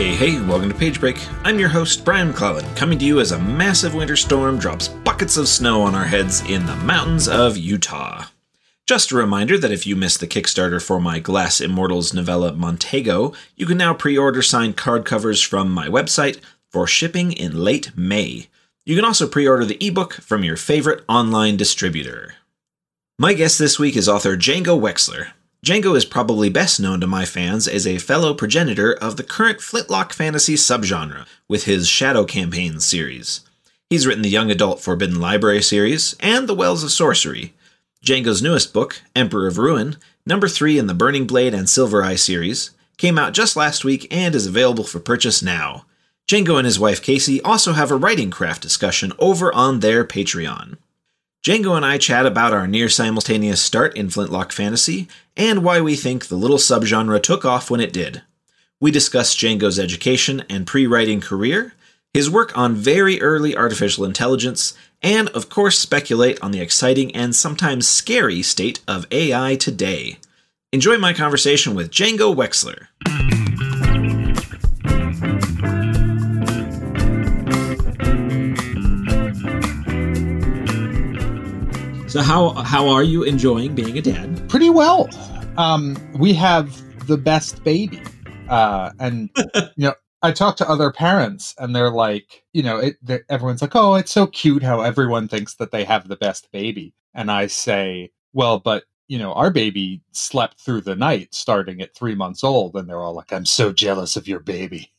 Hey, hey, welcome to Page Break. I'm your host, Brian McClellan, coming to you as a massive winter storm drops buckets of snow on our heads in the mountains of Utah. Just a reminder that if you missed the Kickstarter for my Glass Immortals novella Montego, you can now pre order signed card covers from my website for shipping in late May. You can also pre order the ebook from your favorite online distributor. My guest this week is author Django Wexler. Django is probably best known to my fans as a fellow progenitor of the current Flintlock fantasy subgenre with his Shadow Campaigns series. He's written the young adult Forbidden Library series and The Wells of Sorcery. Django's newest book, Emperor of Ruin, number 3 in the Burning Blade and Silver Eye series, came out just last week and is available for purchase now. Django and his wife Casey also have a writing craft discussion over on their Patreon. Django and I chat about our near simultaneous start in Flintlock Fantasy and why we think the little subgenre took off when it did. We discuss Django's education and pre writing career, his work on very early artificial intelligence, and of course speculate on the exciting and sometimes scary state of AI today. Enjoy my conversation with Django Wexler. So how how are you enjoying being a dad? pretty well. Um, we have the best baby, uh, and you know, I talk to other parents, and they're like, you know, it, everyone's like, "Oh, it's so cute how everyone thinks that they have the best baby," and I say, "Well, but." You know, our baby slept through the night starting at three months old, and they're all like, I'm so jealous of your baby.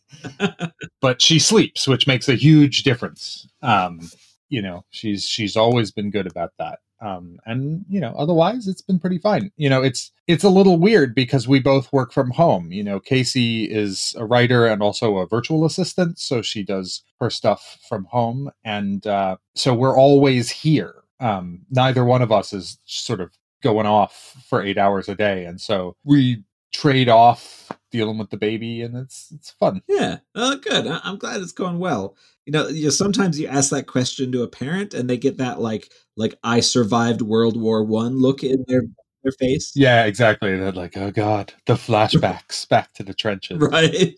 but she sleeps, which makes a huge difference. Um, you know, she's she's always been good about that um and you know otherwise it's been pretty fine. You know it's it's a little weird because we both work from home. You know casey is a writer and also a virtual assistant so she does her stuff from home. And uh so we're always here. Um neither one of us is sort of going off for eight hours a day. And so we trade off dealing with the baby and it's it's fun Yeah, uh, good. I- I'm glad it's going well. You know, you know, sometimes you ask that question to a parent, and they get that like like I survived World War One look in their their face, yeah exactly they're like oh god the flashbacks back to the trenches right?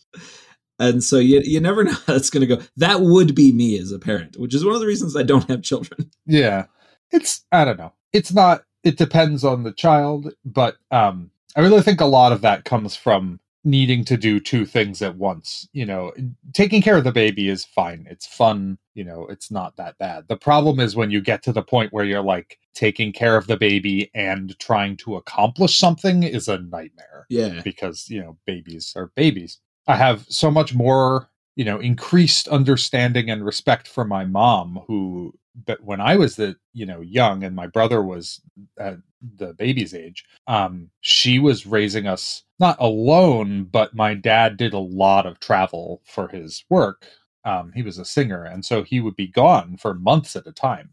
And so you you never know how it's going to go. That would be me as a parent, which is one of the reasons I don't have children. Yeah. It's I don't know. It's not it depends on the child, but um I really think a lot of that comes from needing to do two things at once. You know, taking care of the baby is fine. It's fun, you know, it's not that bad. The problem is when you get to the point where you're like taking care of the baby and trying to accomplish something is a nightmare Yeah, because you know babies are babies i have so much more you know increased understanding and respect for my mom who but when i was the you know young and my brother was at the baby's age um she was raising us not alone but my dad did a lot of travel for his work um he was a singer and so he would be gone for months at a time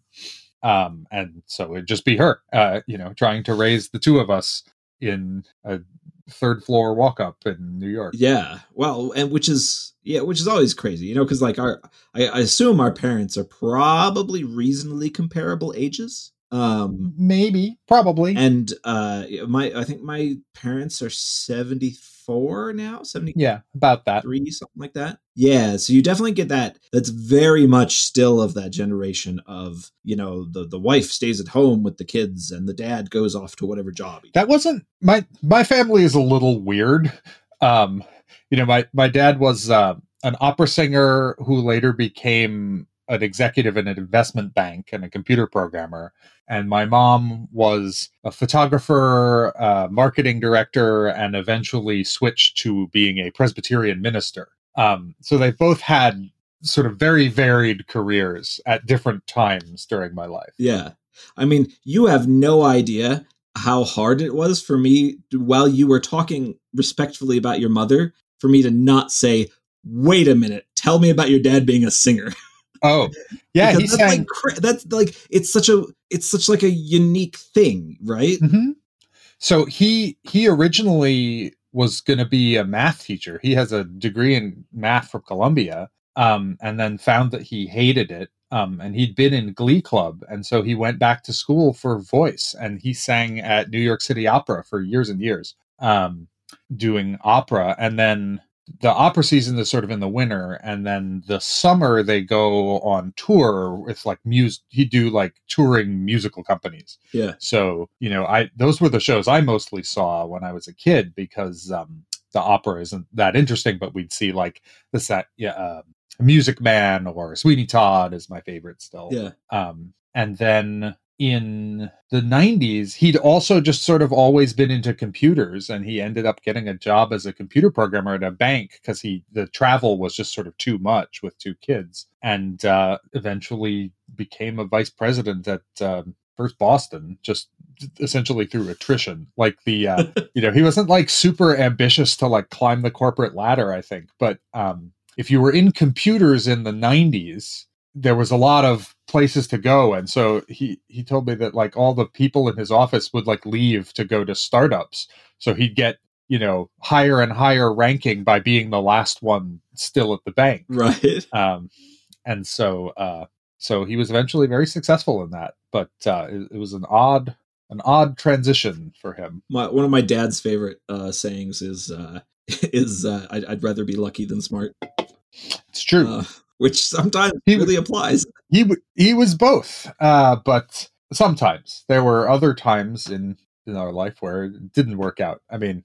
um and so it'd just be her uh you know trying to raise the two of us in a third floor walk up in New York. yeah. Well, and which is yeah, which is always crazy, you know, because like our I, I assume our parents are probably reasonably comparable ages. Um, Maybe, probably. and uh my i think my parents are 74 now seventy. yeah, about that. Three, something like that yeah so you definitely get that that's very much still of that generation of you know the the wife stays at home with the kids and the dad goes off to whatever job That wasn't my my family is a little weird. Um, you know, my my dad was uh, an opera singer who later became an executive in an investment bank and a computer programmer. And my mom was a photographer, uh, marketing director, and eventually switched to being a Presbyterian minister. Um, so they both had sort of very varied careers at different times during my life. Yeah. I mean, you have no idea how hard it was for me while you were talking respectfully about your mother for me to not say, wait a minute, tell me about your dad being a singer. Oh, yeah, he sang. Like, that's like it's such a it's such like a unique thing, right? Mm-hmm. So he he originally was going to be a math teacher. He has a degree in math from Columbia, um, and then found that he hated it. Um, and he'd been in Glee Club, and so he went back to school for voice, and he sang at New York City Opera for years and years, um, doing opera. And then the opera season is sort of in the winter, and then the summer they go on tour with like music. He do like touring musical companies. Yeah. So you know, I those were the shows I mostly saw when I was a kid because um, the opera isn't that interesting, but we'd see like the set, yeah, uh, Music Man or Sweeney Todd is my favorite still. Yeah. Um, and then in the 90s, he'd also just sort of always been into computers and he ended up getting a job as a computer programmer at a bank because he the travel was just sort of too much with two kids and uh, eventually became a vice president at um, First Boston just essentially through attrition like the uh, you know he wasn't like super ambitious to like climb the corporate ladder I think but um if you were in computers in the 90s there was a lot of places to go and so he he told me that like all the people in his office would like leave to go to startups. So he'd get you know higher and higher ranking by being the last one still at the bank. Right. Um and so uh so he was eventually very successful in that but uh it, it was an odd an odd transition for him. My, one of my dad's favorite uh sayings is uh is uh I'd, I'd rather be lucky than smart. It's true. Uh, which sometimes he really applies. He he was both, uh, but sometimes there were other times in in our life where it didn't work out. I mean,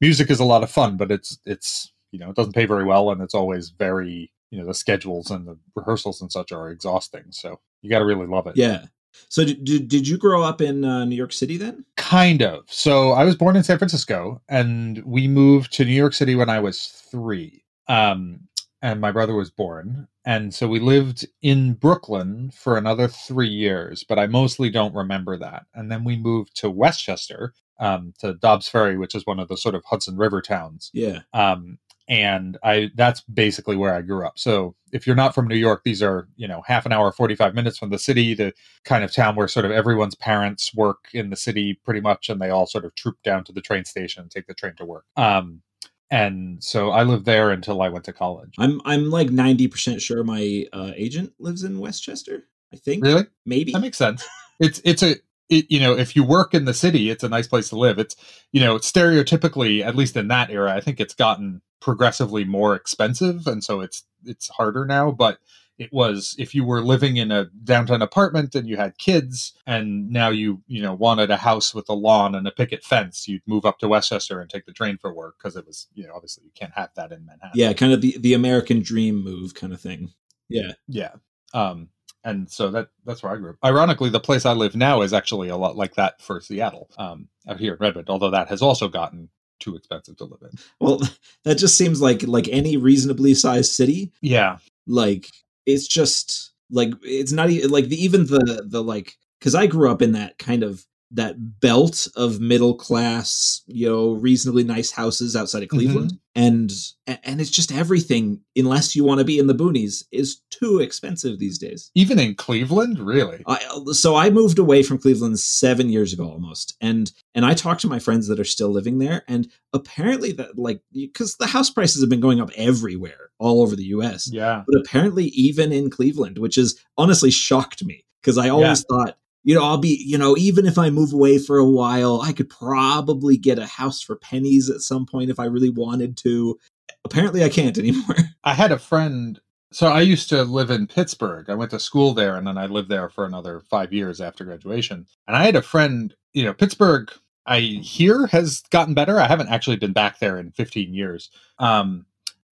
music is a lot of fun, but it's it's you know it doesn't pay very well, and it's always very you know the schedules and the rehearsals and such are exhausting. So you got to really love it. Yeah. So did, did, you grow up in uh, New York City then? Kind of. So I was born in San Francisco, and we moved to New York City when I was three. Um, and my brother was born. And so we lived in Brooklyn for another three years, but I mostly don't remember that. And then we moved to Westchester, um, to Dobbs Ferry, which is one of the sort of Hudson River towns. Yeah. Um, and I that's basically where I grew up. So if you're not from New York, these are, you know, half an hour, 45 minutes from the city, the kind of town where sort of everyone's parents work in the city pretty much, and they all sort of troop down to the train station and take the train to work. Um, and so I lived there until I went to college. I'm I'm like ninety percent sure my uh, agent lives in Westchester. I think really maybe that makes sense. It's it's a it, you know if you work in the city, it's a nice place to live. It's you know stereotypically at least in that era, I think it's gotten progressively more expensive, and so it's it's harder now. But it was if you were living in a downtown apartment and you had kids and now you you know wanted a house with a lawn and a picket fence you'd move up to westchester and take the train for work because it was you know obviously you can't have that in manhattan yeah kind of the the american dream move kind of thing yeah yeah um and so that that's where I grew up. Ironically, the place I live now is actually a lot like that for Seattle, um, out here in Redmond. Although that has also gotten too expensive to live in. Well, that just seems like like any reasonably sized city. Yeah, like it's just like it's not even like the even the the like because I grew up in that kind of that belt of middle class, you know, reasonably nice houses outside of Cleveland. Mm-hmm. And and it's just everything unless you want to be in the boonies is too expensive these days. Even in Cleveland, really? I, so I moved away from Cleveland 7 years ago almost. And and I talked to my friends that are still living there and apparently that like cuz the house prices have been going up everywhere all over the US. Yeah. But apparently even in Cleveland, which is honestly shocked me because I always yeah. thought you know, I'll be, you know, even if I move away for a while, I could probably get a house for pennies at some point if I really wanted to. Apparently, I can't anymore. I had a friend. So I used to live in Pittsburgh. I went to school there and then I lived there for another five years after graduation. And I had a friend, you know, Pittsburgh, I hear has gotten better. I haven't actually been back there in 15 years. Um,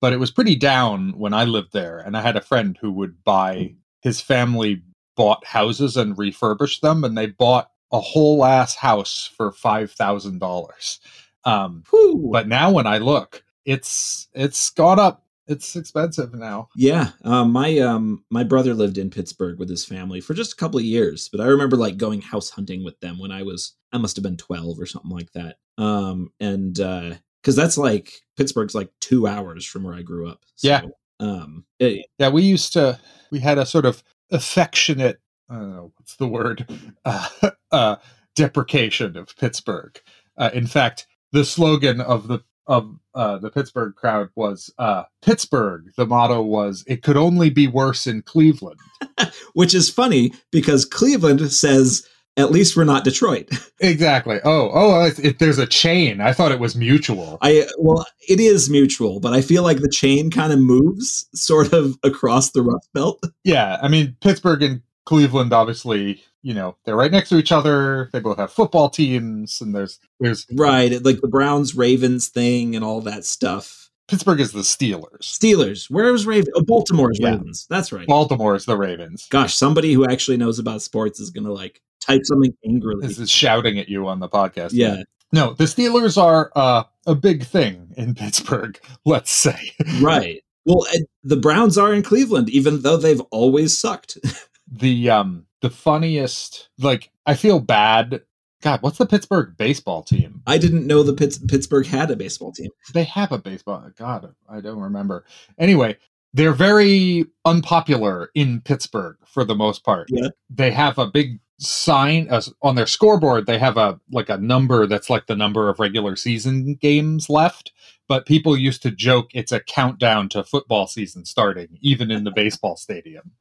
but it was pretty down when I lived there. And I had a friend who would buy his family bought houses and refurbished them, and they bought a whole ass house for five thousand dollars. Um, but now when I look, it's it's gone up. it's expensive now. Yeah, um, my um, my brother lived in Pittsburgh with his family for just a couple of years, but I remember like going house hunting with them when I was I must have been twelve or something like that. Um, and because uh, that's like Pittsburgh's like two hours from where I grew up. So, yeah. Um, it, yeah, we used to we had a sort of affectionate I don't know what's the word uh, uh, deprecation of Pittsburgh. Uh, in fact, the slogan of the of uh, the Pittsburgh crowd was uh, Pittsburgh. The motto was "It could only be worse in Cleveland," which is funny because Cleveland says at least we're not Detroit. exactly. Oh, oh, if, there's a chain, I thought it was mutual. I well, it is mutual, but I feel like the chain kind of moves sort of across the Rust Belt. Yeah, I mean Pittsburgh and Cleveland, obviously, you know, they're right next to each other. They both have football teams, and there's there's right like the Browns Ravens thing and all that stuff. Pittsburgh is the Steelers. Steelers. Where was Ravens? Oh, Baltimore's yeah. Ravens. That's right. Baltimore is the Ravens. Gosh, somebody who actually knows about sports is going to like type something angrily. This is shouting at you on the podcast. Yeah. No, the Steelers are uh, a big thing in Pittsburgh, let's say. right. Well, the Browns are in Cleveland, even though they've always sucked. the um the funniest like I feel bad. God, what's the Pittsburgh baseball team? I didn't know the Pitts- Pittsburgh had a baseball team. They have a baseball. God, I don't remember. Anyway, they're very unpopular in Pittsburgh for the most part. Yeah. They have a big sign uh, on their scoreboard they have a like a number that's like the number of regular season games left but people used to joke it's a countdown to football season starting even in the baseball stadium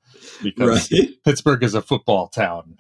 because right. pittsburgh is a football town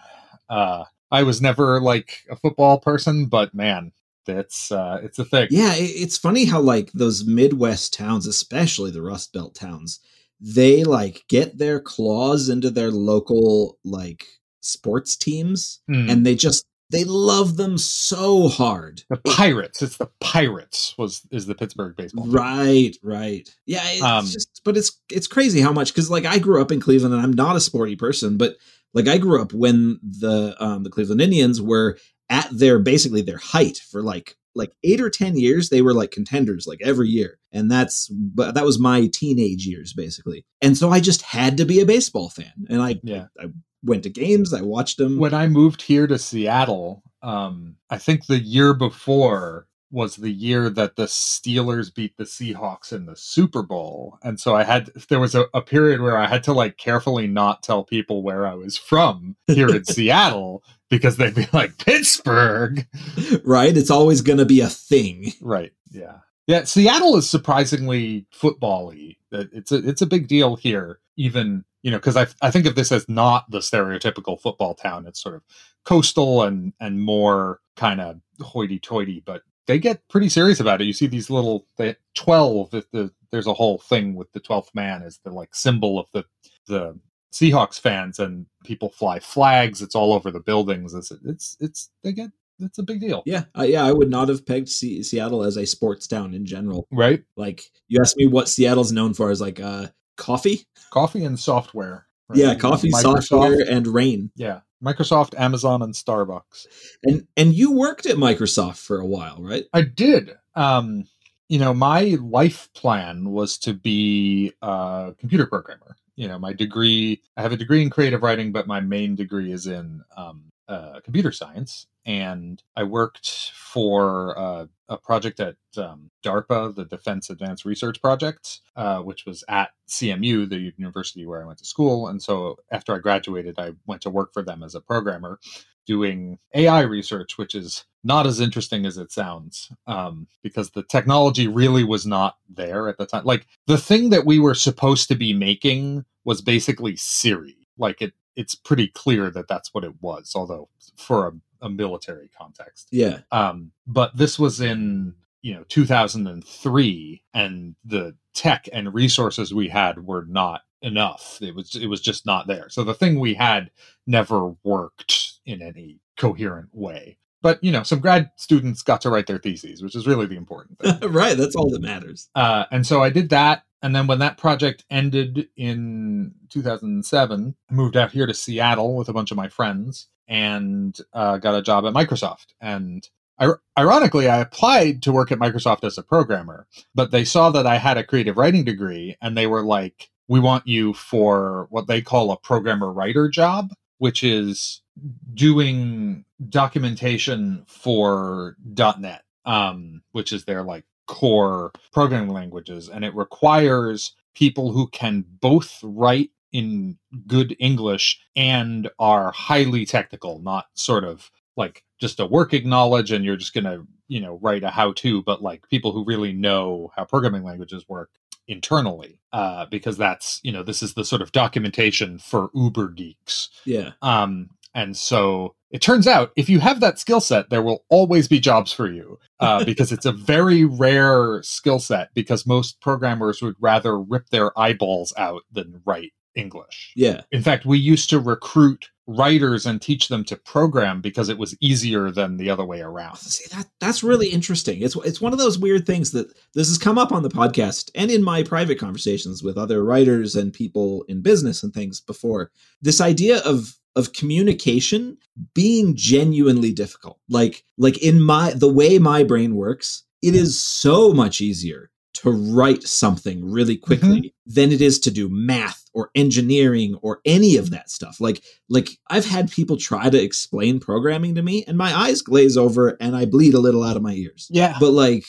uh, i was never like a football person but man it's uh it's a thing yeah it's funny how like those midwest towns especially the rust belt towns they like get their claws into their local like sports teams mm. and they just they love them so hard. The Pirates, it's the Pirates was is the Pittsburgh baseball. Team. Right, right. Yeah, it's um, just but it's it's crazy how much cuz like I grew up in Cleveland and I'm not a sporty person, but like I grew up when the um the Cleveland Indians were at their basically their height for like like 8 or 10 years they were like contenders like every year. And that's but that was my teenage years basically. And so I just had to be a baseball fan. And I yeah. I went to games. I watched them. When I moved here to Seattle, um, I think the year before was the year that the Steelers beat the Seahawks in the Super Bowl. And so I had, there was a, a period where I had to like carefully not tell people where I was from here in Seattle because they'd be like, Pittsburgh. Right. It's always going to be a thing. Right. Yeah. Yeah. Seattle is surprisingly football-y. It's a, it's a big deal here, even you know, because I I think of this as not the stereotypical football town. It's sort of coastal and and more kind of hoity-toity, but they get pretty serious about it. You see these little they, twelve. If the there's a whole thing with the twelfth man as the like symbol of the the Seahawks fans, and people fly flags. It's all over the buildings. It's it's, it's they get it's a big deal. Yeah, uh, yeah. I would not have pegged C- Seattle as a sports town in general. Right. Like you asked me what Seattle's known for is like uh coffee, coffee and software. Right? Yeah, coffee, Microsoft, software, and rain. Yeah, Microsoft, Amazon, and Starbucks. And and you worked at Microsoft for a while, right? I did. Um, you know, my life plan was to be a computer programmer. You know, my degree. I have a degree in creative writing, but my main degree is in um, uh, computer science and I worked for uh, a project at um, DARPA, the Defense Advanced Research Project, uh, which was at CMU, the university where I went to school. And so after I graduated, I went to work for them as a programmer doing AI research, which is not as interesting as it sounds um, because the technology really was not there at the time. Like the thing that we were supposed to be making was basically Siri. Like it, it's pretty clear that that's what it was, although for a a military context. Yeah. Um, but this was in you know 2003, and the tech and resources we had were not enough. It was it was just not there. So the thing we had never worked in any coherent way. But you know, some grad students got to write their theses, which is really the important thing. right, that's all that matters. Uh, and so I did that, and then when that project ended in 2007, I moved out here to Seattle with a bunch of my friends and uh, got a job at Microsoft. And ironically, I applied to work at Microsoft as a programmer, but they saw that I had a creative writing degree and they were like, we want you for what they call a programmer writer job, which is doing documentation for .NET, um, which is their like core programming languages, and it requires people who can both write in good English and are highly technical, not sort of like just a working knowledge and you're just going to, you know, write a how to, but like people who really know how programming languages work internally uh, because that's you know this is the sort of documentation for uber geeks. Yeah. Um and so it turns out if you have that skill set there will always be jobs for you uh, because it's a very rare skill set because most programmers would rather rip their eyeballs out than write english yeah in fact we used to recruit writers and teach them to program because it was easier than the other way around. See that that's really interesting. It's it's one of those weird things that this has come up on the podcast and in my private conversations with other writers and people in business and things before. This idea of of communication being genuinely difficult. Like like in my the way my brain works, it is so much easier to write something really quickly mm-hmm. than it is to do math or engineering or any of that stuff. Like like I've had people try to explain programming to me and my eyes glaze over and I bleed a little out of my ears. Yeah. But like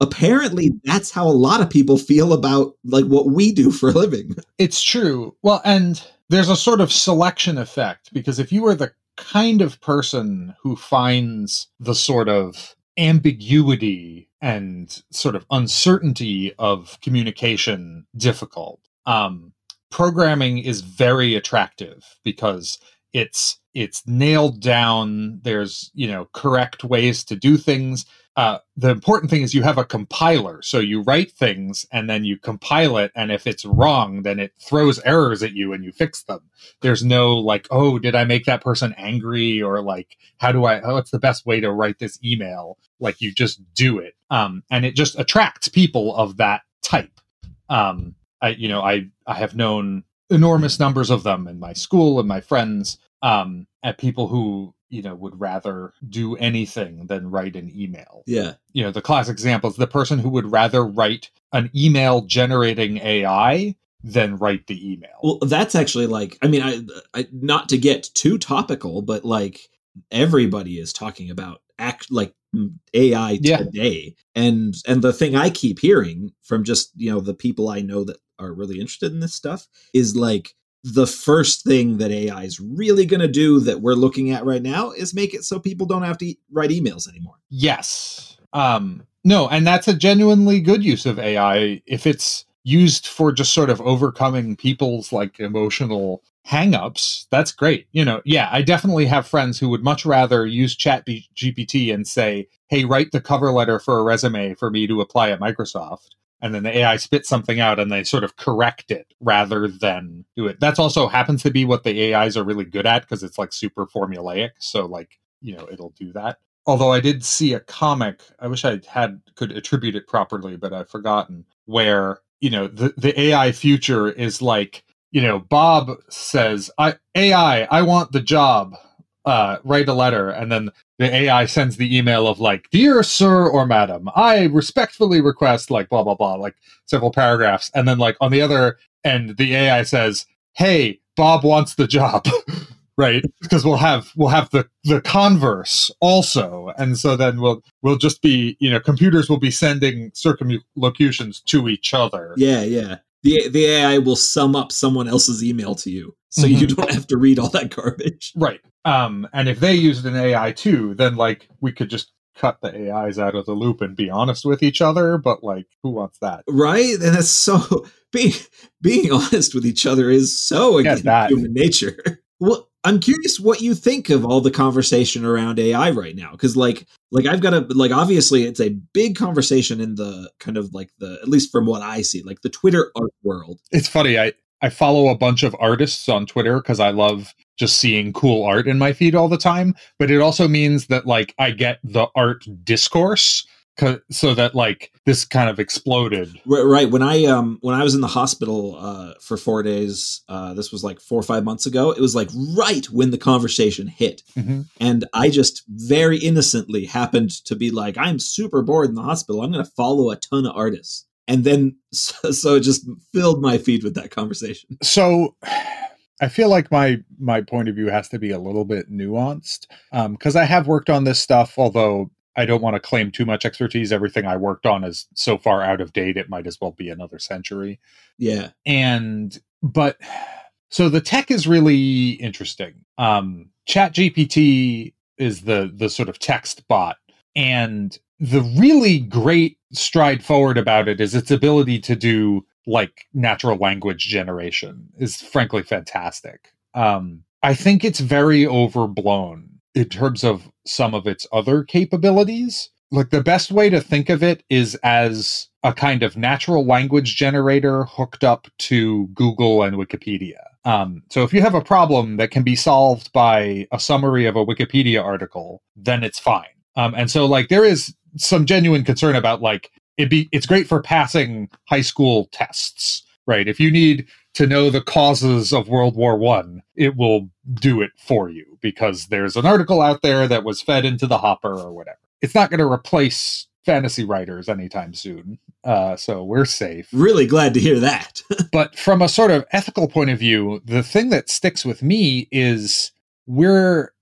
apparently that's how a lot of people feel about like what we do for a living. It's true. Well, and there's a sort of selection effect because if you are the kind of person who finds the sort of ambiguity and sort of uncertainty of communication difficult. Um, programming is very attractive because it's it's nailed down. There's you know correct ways to do things uh, the important thing is you have a compiler. So you write things and then you compile it. And if it's wrong, then it throws errors at you and you fix them. There's no like, oh, did I make that person angry? Or like, how do I, what's the best way to write this email? Like you just do it. Um, and it just attracts people of that type. Um, I, you know, I, I have known enormous numbers of them in my school and my friends, um, at people who you know would rather do anything than write an email. Yeah. You know the classic example is the person who would rather write an email generating ai than write the email. Well that's actually like i mean I, I not to get too topical but like everybody is talking about act like ai yeah. today. And and the thing i keep hearing from just you know the people i know that are really interested in this stuff is like the first thing that AI is really going to do that we're looking at right now is make it so people don't have to e- write emails anymore. Yes. Um, no, and that's a genuinely good use of AI if it's used for just sort of overcoming people's like emotional hangups. That's great. You know, yeah, I definitely have friends who would much rather use Chat GPT and say, "Hey, write the cover letter for a resume for me to apply at Microsoft." And then the AI spits something out and they sort of correct it rather than do it. That's also happens to be what the AIs are really good at because it's like super formulaic. So like, you know, it'll do that. Although I did see a comic, I wish I had could attribute it properly, but I've forgotten where, you know, the, the AI future is like, you know, Bob says, I AI, I want the job uh, write a letter, and then the AI sends the email of like, "Dear Sir or Madam, I respectfully request like blah blah blah, like several paragraphs," and then like on the other end, the AI says, "Hey, Bob wants the job." right? Because we'll have we'll have the the converse also. And so then we'll we'll just be you know computers will be sending circumlocutions to each other. Yeah yeah. The the AI will sum up someone else's email to you, so mm-hmm. you don't have to read all that garbage. Right. Um, and if they used an AI too, then like we could just cut the AIs out of the loop and be honest with each other. But like, who wants that? Right. And that's so being being honest with each other is so against human nature. Well, I'm curious what you think of all the conversation around AI right now cuz like like I've got a like obviously it's a big conversation in the kind of like the at least from what I see like the Twitter art world. It's funny I I follow a bunch of artists on Twitter cuz I love just seeing cool art in my feed all the time, but it also means that like I get the art discourse so that like this kind of exploded. Right. When I um when I was in the hospital uh for four days, uh this was like four or five months ago, it was like right when the conversation hit. Mm-hmm. And I just very innocently happened to be like, I'm super bored in the hospital. I'm gonna follow a ton of artists. And then so, so it just filled my feed with that conversation. So I feel like my my point of view has to be a little bit nuanced because um, I have worked on this stuff, although I don't want to claim too much expertise. Everything I worked on is so far out of date, it might as well be another century. Yeah. And, but, so the tech is really interesting. Um, Chat GPT is the, the sort of text bot. And the really great stride forward about it is its ability to do like natural language generation is frankly fantastic. Um, I think it's very overblown in terms of some of its other capabilities. Like the best way to think of it is as a kind of natural language generator hooked up to Google and Wikipedia. Um, so if you have a problem that can be solved by a summary of a Wikipedia article, then it's fine. Um, and so like there is some genuine concern about like it be it's great for passing high school tests, right? If you need to know the causes of World War One, it will do it for you because there's an article out there that was fed into the hopper or whatever. It's not going to replace fantasy writers anytime soon, uh, so we're safe. Really glad to hear that. but from a sort of ethical point of view, the thing that sticks with me is we're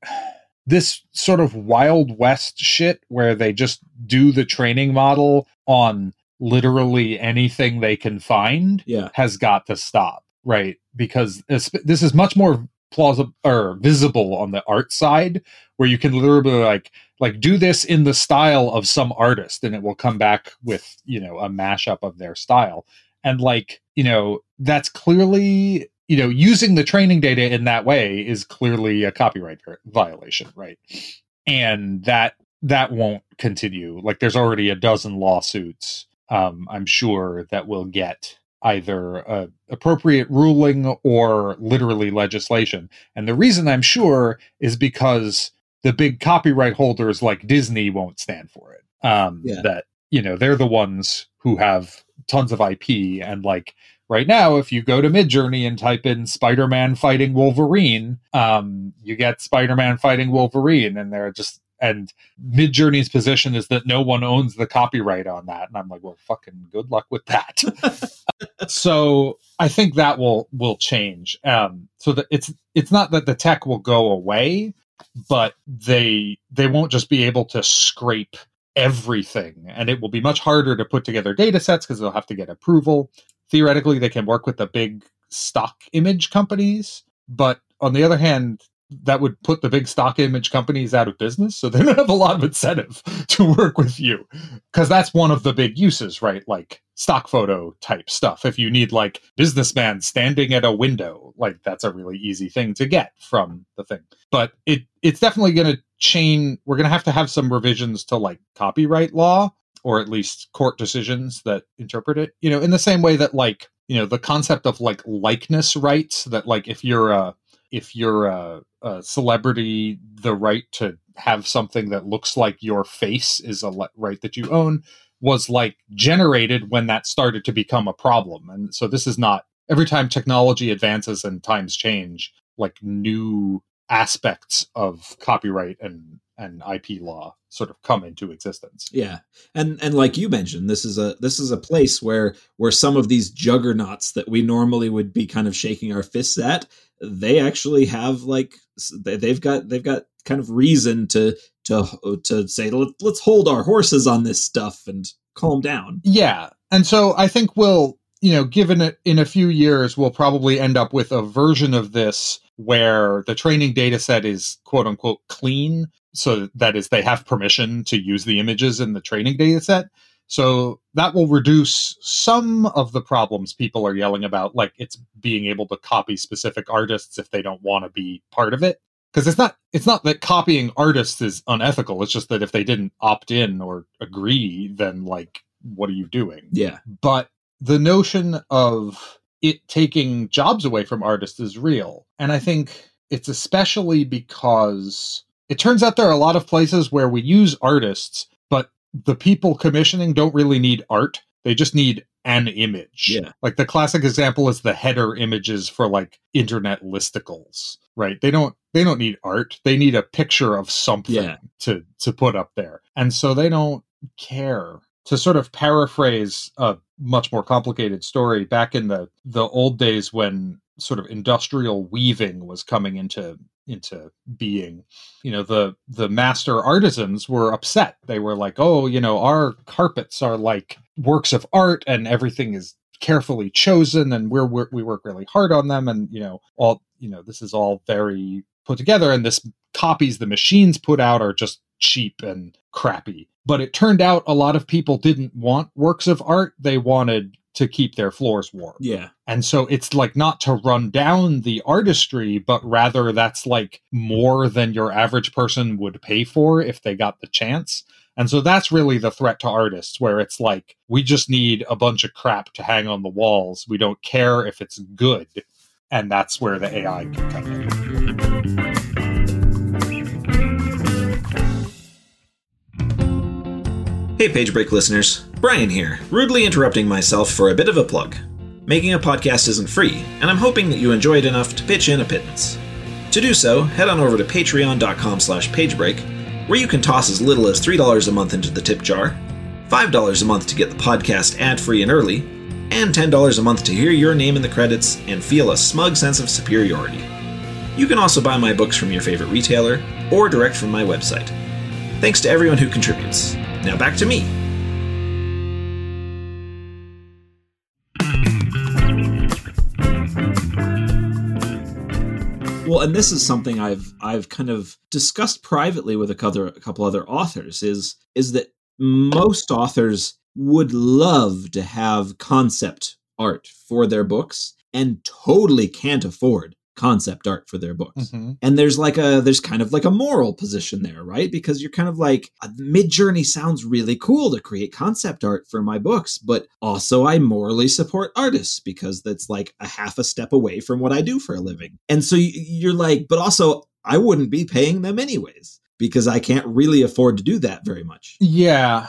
this sort of wild west shit where they just do the training model on literally anything they can find yeah. has got to stop, right? Because this, this is much more plausible or visible on the art side where you can literally like like do this in the style of some artist and it will come back with you know a mashup of their style and like you know that's clearly you know using the training data in that way is clearly a copyright violation right and that that won't continue like there's already a dozen lawsuits um, I'm sure that will get either a appropriate ruling or literally legislation. And the reason I'm sure is because the big copyright holders like Disney won't stand for it. Um, yeah. That you know they're the ones who have tons of IP and like right now if you go to midjourney and type in spider-man fighting wolverine um, you get spider-man fighting wolverine and they're just and Midjourney's position is that no one owns the copyright on that, and I'm like, well, fucking good luck with that. so I think that will will change. Um, so that it's it's not that the tech will go away, but they they won't just be able to scrape everything, and it will be much harder to put together data sets because they'll have to get approval. Theoretically, they can work with the big stock image companies, but on the other hand, that would put the big stock image companies out of business. So they don't have a lot of incentive to work with you because that's one of the big uses, right? Like stock photo type stuff. If you need like businessman standing at a window, like that's a really easy thing to get from the thing. But it it's definitely going to chain. We're going to have to have some revisions to like copyright law or at least court decisions that interpret it. You know, in the same way that like you know the concept of like likeness rights that like if you're a if you're a, a, celebrity, the right to have something that looks like your face is a le- right that you own was like generated when that started to become a problem. And so this is not every time technology advances and times change, like new aspects of copyright and and IP law sort of come into existence. Yeah. And and like you mentioned, this is a this is a place where where some of these juggernauts that we normally would be kind of shaking our fists at, they actually have like they've got they've got kind of reason to to to say let's hold our horses on this stuff and calm down. Yeah. And so I think we'll you know, given it in a few years, we'll probably end up with a version of this where the training data set is quote unquote clean. So that is, they have permission to use the images in the training data set. So that will reduce some of the problems people are yelling about, like it's being able to copy specific artists if they don't want to be part of it. Because it's not it's not that copying artists is unethical. It's just that if they didn't opt in or agree, then like what are you doing? Yeah. But the notion of it taking jobs away from artists is real. And I think it's especially because it turns out there are a lot of places where we use artists, but the people commissioning don't really need art. They just need an image. Yeah. Like the classic example is the header images for like internet listicles, right? They don't they don't need art. They need a picture of something Yeah. to to put up there. And so they don't care. To sort of paraphrase a much more complicated story, back in the the old days when sort of industrial weaving was coming into into being you know the the master artisans were upset. They were like oh you know our carpets are like works of art and everything is carefully chosen and we're, we're we work really hard on them and you know all you know this is all very put together and this copies the machines put out are just cheap and crappy but it turned out a lot of people didn't want works of art they wanted to keep their floors warm Yeah. and so it's like not to run down the artistry, but rather that's like more than your average person would pay for if they got the chance. And so that's really the threat to artists, where it's like, we just need a bunch of crap to hang on the walls. We don't care if it's good. And that's where the AI can come in. Hey, Page Break listeners. Brian here, rudely interrupting myself for a bit of a plug. Making a podcast isn't free, and I'm hoping that you enjoy it enough to pitch in a pittance. To do so, head on over to patreon.com slash pagebreak, where you can toss as little as $3 a month into the tip jar, $5 a month to get the podcast ad-free and early, and $10 a month to hear your name in the credits and feel a smug sense of superiority. You can also buy my books from your favorite retailer, or direct from my website. Thanks to everyone who contributes. Now back to me. Well, and this is something I've I've kind of discussed privately with a couple, a couple other authors is is that most authors would love to have concept art for their books and totally can't afford concept art for their books Mhm. and there's like a there's kind of like a moral position there right because you're kind of like Midjourney sounds really cool to create concept art for my books but also i morally support artists because that's like a half a step away from what i do for a living and so you're like but also i wouldn't be paying them anyways because i can't really afford to do that very much Yeah.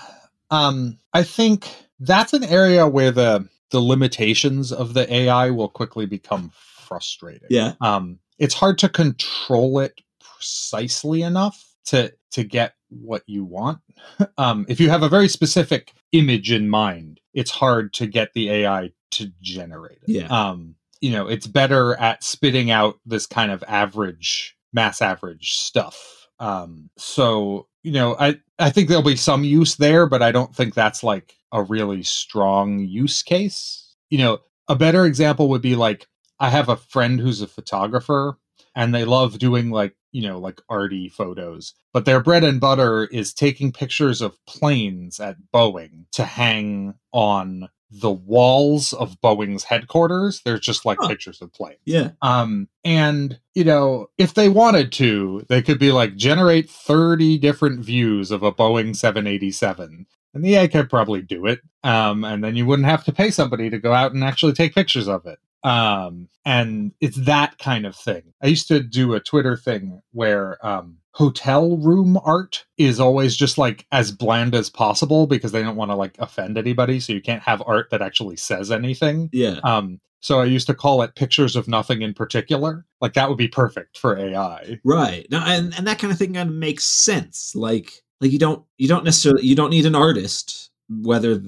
Um, I think that's an area where the the limitations of the AI will quickly become frustrating. yeah um, it's hard to control it precisely enough to to get what you want. um, if you have a very specific image in mind, it's hard to get the AI to generate it. Yeah. Um, you know, it's better at spitting out this kind of average, mass average stuff. Um, so you know, I I think there'll be some use there, but I don't think that's like a really strong use case. You know, a better example would be like I have a friend who's a photographer and they love doing like, you know, like arty photos, but their bread and butter is taking pictures of planes at Boeing to hang on the walls of Boeing's headquarters. They're just like Huh. pictures of planes. yeah Um, and you know, if they wanted to, they could be like generate 30 different views of a Boeing 787. And the AI could probably do it. Um, and then you wouldn't have to pay somebody to go out and actually take pictures of it. Um, and it's that kind of thing. I used to do a Twitter thing where um hotel room art is always just like as bland as possible because they don't want to like offend anybody. So you can't have art that actually says anything. yeah Um, so I used to call it pictures of nothing in particular. Like that would be perfect for AI. Right. Now and, and that kind of thing kind of makes sense. Like like you don't you don't necessarily you don't need an artist, whether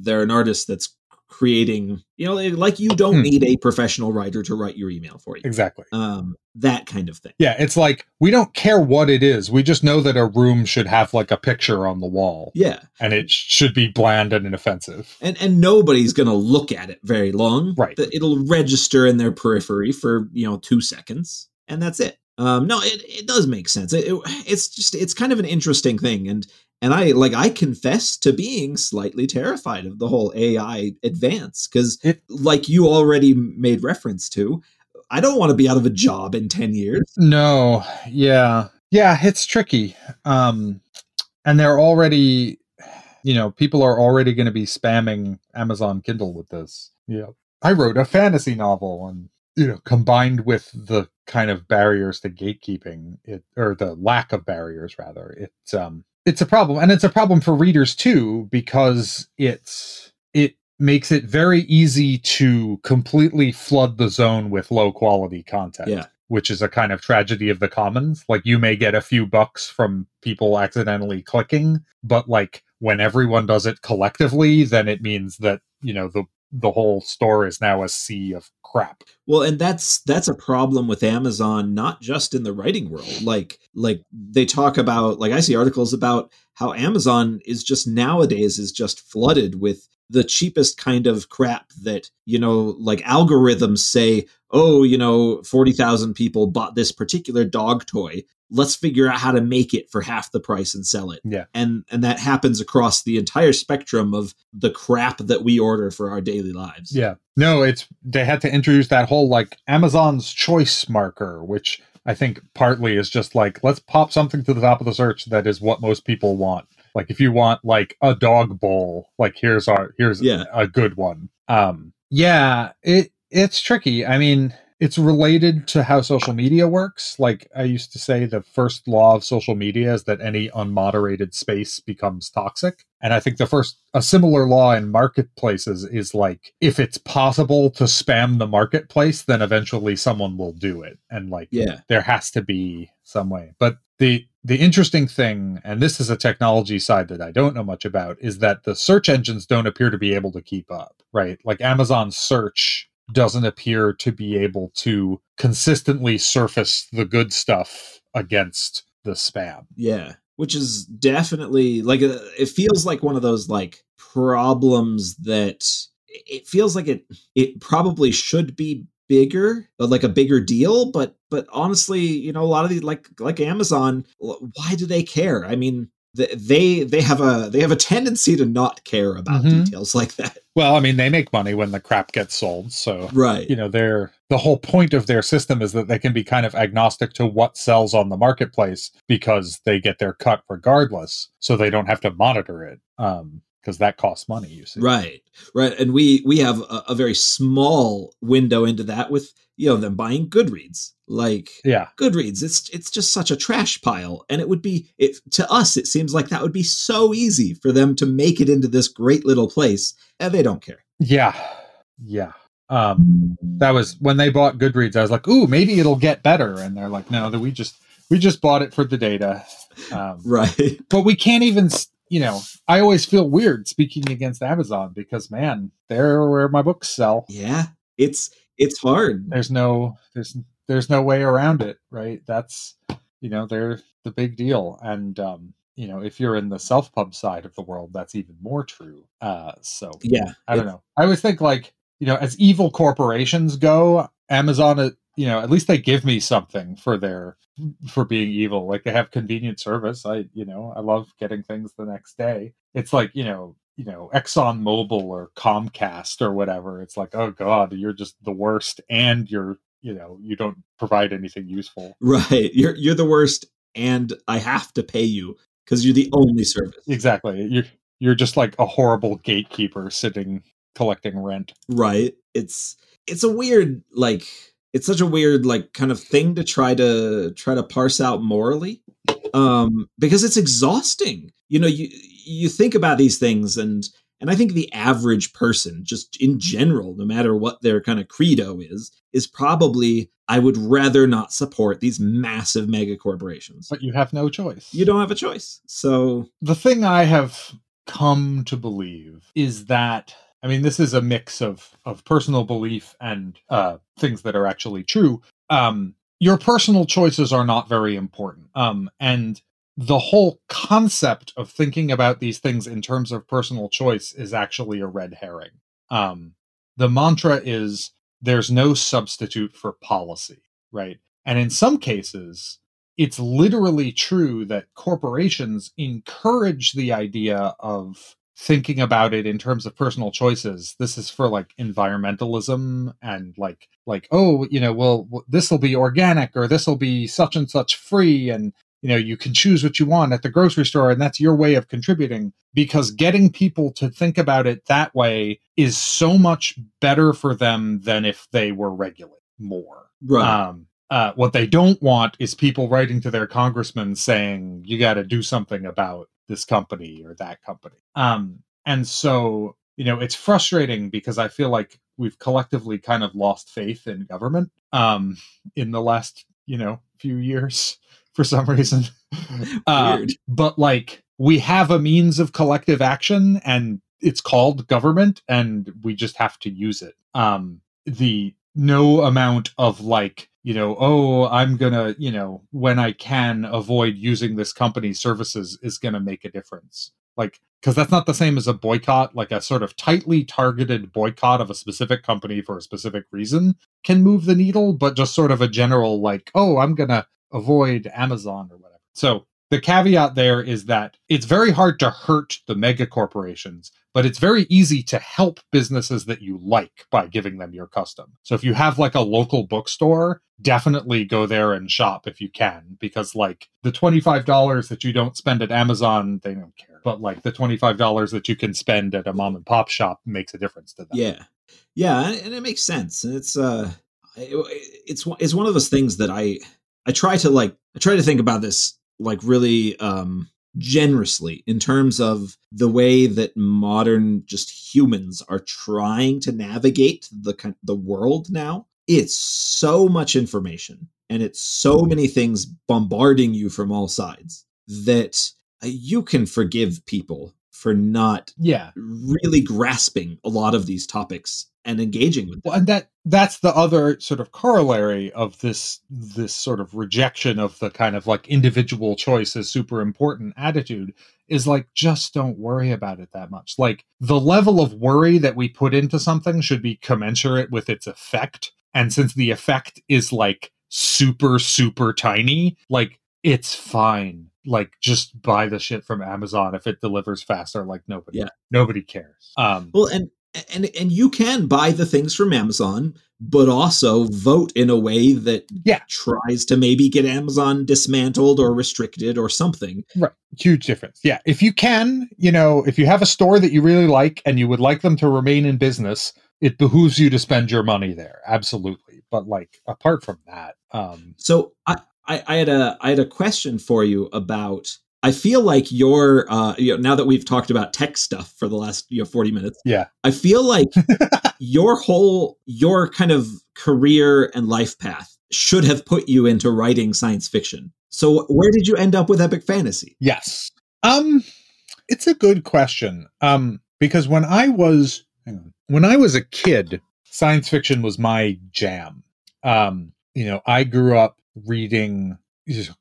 they're an artist that's creating you know like you don't Hmm. need a professional writer to write your email for you. Exactly. Um that kind of thing. Yeah, it's like we don't care what it is. We just know that a room should have like a picture on the wall Yeah. and it should be bland and inoffensive. And and nobody's going to look at it very long. Right. It'll register in their periphery for, you know, 2 seconds and that's it. Um no, it it does make sense. It, it it's just it's kind of an interesting thing and and I like I confess to being slightly terrified of the whole AI advance cuz like you already made reference to, I don't want to be out of a job in 10 years. No, yeah. Yeah, it's tricky. Um and they're already you know, people are already going to be spamming Amazon Kindle with this. Yeah. I wrote a fantasy novel and you know, combined with the kind of barriers to gatekeeping, it or the lack of barriers rather, it um it's a problem and it's a problem for readers too because it's it makes it very easy to completely flood the zone with low quality content Yeah. which is a kind of tragedy of the commons like you may get a few bucks from people accidentally clicking but like when everyone does it collectively then it means that you know the the whole store is now a sea of crap Well, and that's that's a problem with Amazon, not just in the writing world. Like like they talk about like I see articles about how Amazon is just nowadays is just flooded with the cheapest kind of crap that, you know, like algorithms say, "Oh, you know, 40,000 people bought this particular dog toy. Let's figure out how to make it for half the price and sell it." Yeah. And and that happens across the entire spectrum of the crap that we order for our daily lives. Yeah. No, it's they had to introduce that whole like Amazon's choice marker, which I think partly is just like let's pop something to the top of the search that is what most people want. Like if you want like a dog bowl, like here's our here's Yeah. a good one. Um yeah, it it's tricky. I mean, it's related to how social media works. Like I used to say the first law of social media is that any unmoderated space becomes toxic. And I think the first a similar law in marketplaces is like if it's possible to spam the marketplace, then eventually someone will do it. And like Yeah. there has to be some way. But the the interesting thing, and this is a technology side that I don't know much about, is that the search engines don't appear to be able to keep up, right? Like Amazon search doesn't appear to be able to consistently surface the good stuff against the spam. Yeah, which is definitely like a, it feels like one of those like problems that it feels like it it probably should be bigger uh, like a bigger deal but but honestly you know a lot of these like like amazon why do they care i mean they they have a they have a tendency to not care about Mhm. details like that Well, I mean, they make money when the crap gets sold, so right you know, they're the whole point of their system is that they can be kind of agnostic to what sells on the marketplace because they get their cut regardless, so they don't have to monitor it. Um, because that costs money, you see. Right, right, and we we have a, a very small window into that with you know them buying Goodreads. Like Yeah. Goodreads, it's it's just such a trash pile, and it would be it to us. It seems like that would be so easy for them to make it into this great little place, and they don't care. Yeah. Yeah. Um that was when they bought Goodreads, I was like, ooh, maybe it'll get better. And they're like, no, that we just we just bought it for the data. Um Right, but we can't even you know, I always feel weird speaking against Amazon because man, they're where my books sell. yeah, it's it's hard. There's no there's there's no way around it, right? That's you know, they're the big deal. And um, you know, if you're in the self pub side of the world, that's even more true. Uh so Yeah, I don't know. I always think like, you know, as evil corporations go, Amazon, uh, you know, at least they give me something for their for being evil. Like they have convenient service. I, you know, I love getting things the next day. It's like, you know, you know, Exxon Mobil or Comcast or whatever. It's like, oh God, you're just the worst and you're, you know, you don't provide anything useful. Right, you're you're the worst, and I have to pay you because you're the only service. Exactly. You're you're just like a horrible gatekeeper sitting collecting rent. right it's it's a weird like it's such a weird like kind of thing to try to try to parse out morally um because it's exhausting. You know you you think about these things and and i think the average person just in general no matter what their kind of credo is is probably i would rather not support these massive mega corporations. But you have no choice. you don't have a choice. So the thing I have come to believe is that I mean this is a mix of of personal belief and uh things that are actually true. Um your personal choices are not very important. Um and the whole concept of thinking about these things in terms of personal choice is actually a red herring. Um the mantra is there's no substitute for policy, right? And in some cases, it's literally true that corporations encourage the idea of thinking about it in terms of personal choices this is for like environmentalism and like like oh you know well this will be organic or this will be such and such free and you know you can choose what you want at the grocery store and that's your way of contributing because getting people to think about it that way is so much better for them than if they were regulated more. Right. Um, uh, what they don't want is people writing to their congressman saying you got to do something about this company or that company. Um, and so, you know, it's frustrating because I feel like we've collectively kind of lost faith in government um, in the last, you know, few years for some reason. Uh, Weird. but like we have a means of collective action and it's called government and we just have to use it. Um, the no amount of like, you know, oh, I'm gonna, you know, when I can avoid using this company's services is gonna make a difference. Like, because that's not the same as a boycott, like a sort of tightly targeted boycott of a specific company for a specific reason can move the needle, but just sort of a general, like, oh, I'm gonna avoid Amazon or whatever. So the caveat there is that it's very hard to hurt the mega corporations, but it's very easy to help businesses that you like by giving them your custom. So if you have like a local bookstore, definitely go there and shop if you can, because like the $25 that you don't spend at Amazon, they don't care. But like the $25 that you can spend at a mom and pop shop makes a difference to them. Yeah, yeah, and it makes sense. And it's uh, it's it's one of those things that I I try to like I try to think about this like really um generously in terms of the way that modern just humans are trying to navigate the the world now. It's so much information and it's so many things bombarding you from all sides that uh, you can forgive people for not Yeah. really grasping a lot of these topics and engaging with them. Well, and that that's the other sort of corollary of this this sort of rejection of the kind of like individual choice is super important attitude is like just don't worry about it that much. Like the level of worry that we put into something should be commensurate with its effect. And since the effect is like super super tiny, like it's fine. Like just buy the shit from Amazon if it delivers faster. Like nobody, Yeah. nobody cares. Um, Well, and and and you can buy the things from Amazon, but also vote in a way that Yeah. tries to maybe get Amazon dismantled or restricted or something. Right. Huge difference. Yeah. If you can, you know, if you have a store that you really like and you would like them to remain in business, it behooves you to spend your money there. Absolutely. But like apart from that, um So I, I, I had a I had a question for you about. I feel like your uh, you know, now that we've talked about tech stuff for the last you know forty minutes, yeah. I feel like your whole your kind of career and life path should have put you into writing science fiction. So where did you end up with epic fantasy? Yes. Um it's a good question. Um because when I was on, when I was a kid, science fiction was my jam. Um you know, I grew up reading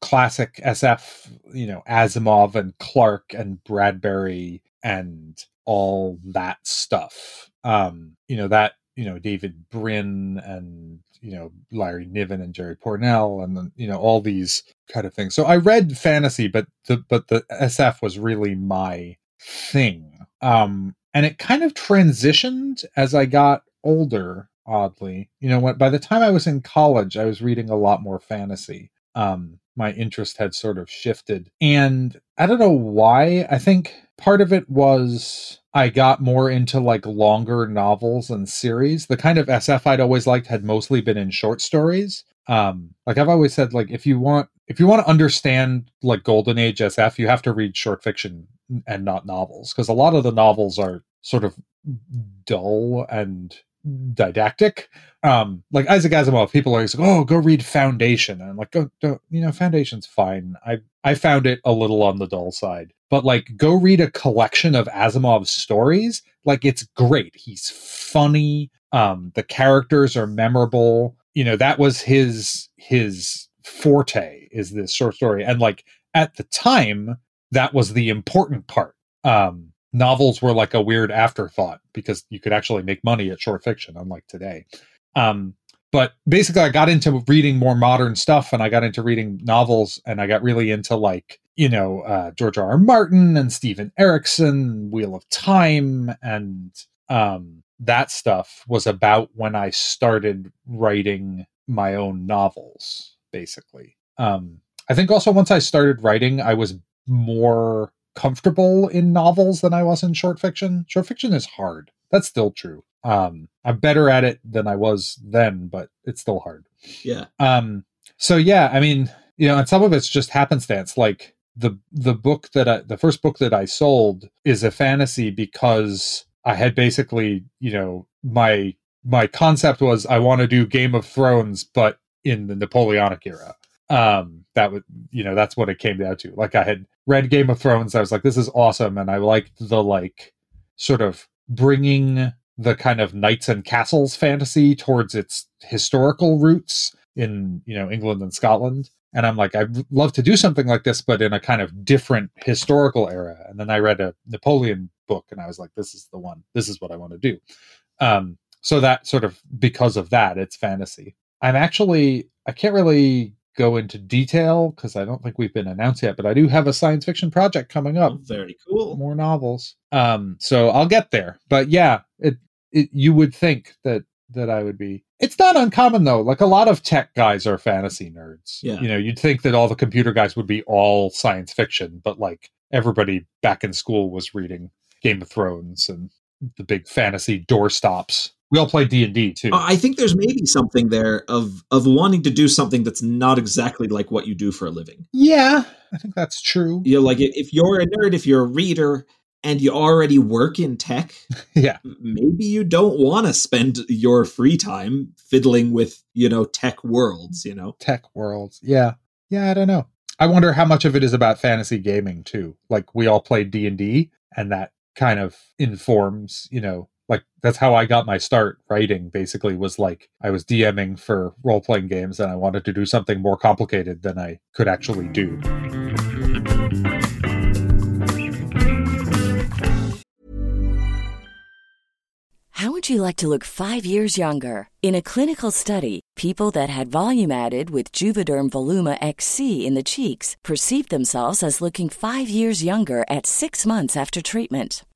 classic SF, you know, Asimov and Clarke and Bradbury and all that stuff. Um, you know, that, you know, David Brin and, you know, Larry Niven and Jerry Pournelle and you know, all these kind of things. So I read fantasy, but the but the SF was really my thing. Um and it kind of transitioned as I got older, oddly. You know, what by the time I was in college, I was reading a lot more fantasy um, my interest had sort of shifted. And I don't know why. I think part of it was I got more into like longer novels and series. The kind of SF I'd always liked had mostly been in short stories. Um, like I've always said, like if you want if you want to understand like golden age SF, you have to read short fiction and not novels because a lot of the novels are sort of dull and didactic. Um, like Isaac Asimov, people are like, "Oh, go read Foundation," and I'm like, "Go, don't, you know, Foundation's fine." I I found it a little on the dull side, but like, go read a collection of Asimov's stories. Like, it's great. He's funny. Um, the characters are memorable. You know, that was his his forte is this short story, and like at the time, that was the important part. Um, novels were like a weird afterthought because you could actually make money at short fiction, unlike today. Um, but basically, I got into reading more modern stuff, and I got into reading novels, and I got really into like you know uh, George R. R. Martin and Steven Erikson, Wheel of Time, and um, that stuff was about when I started writing my own novels. Basically, um, I think also once I started writing, I was more comfortable in novels than I was in short fiction. Short fiction is hard. That's still true. Um, I'm better at it than I was then, but it's still hard. Yeah. Um, so yeah, I mean, you know, and some of it's just happenstance. Like the the book that I, the first book that I sold is a fantasy because I had basically, you know, my my concept was I want to do Game of Thrones, but in the Napoleonic era. Um, that would, you know, that's what it came down to. Like I had read Game of Thrones, I was like, this is awesome, and I liked the like sort of bringing the kind of knights and castles fantasy towards its historical roots in you know England and Scotland. And I'm like, I'd love to do something like this, but in a kind of different historical era. And then I read a Napoleon book, and I was like, this is the one. This is what I want to do. Um, so that sort of because of that, it's fantasy. I'm actually I can't really go into detail because I don't think we've been announced yet, but I do have a science fiction project coming up. Oh, very cool. More novels. Um, so I'll get there. But yeah, it, it you would think that that I would be. It's not uncommon though. Like a lot of tech guys are fantasy nerds. Yeah. You know, you'd think that all the computer guys would be all science fiction, but like everybody back in school was reading Game of Thrones and the big fantasy doorstops. We all play D and D too. Uh, I think there's maybe something there of of wanting to do something that's not exactly like what you do for a living. Yeah, I think that's true. You know, like if you're a nerd, if you're a reader, and you already work in tech, yeah, maybe you don't want to spend your free time fiddling with you know tech worlds. You know, tech worlds. Yeah, yeah. I don't know. I wonder how much of it is about fantasy gaming too. Like we all play D and D, and that kind of informs you know like that's how I got my start writing basically was like I was DMing for role playing games and I wanted to do something more complicated than I could actually do. How would you like to look 5 years younger? In a clinical study, people that had volume added with Juvederm Voluma XC in the cheeks perceived themselves as looking 5 years younger at 6 months after treatment.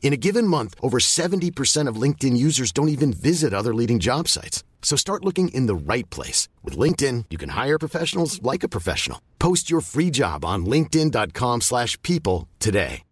In a given month, over 70% of LinkedIn users don't even visit other leading job sites. So start looking in the right place. With LinkedIn, you can hire professionals like a professional. Post your free job on linkedin.com slash people today.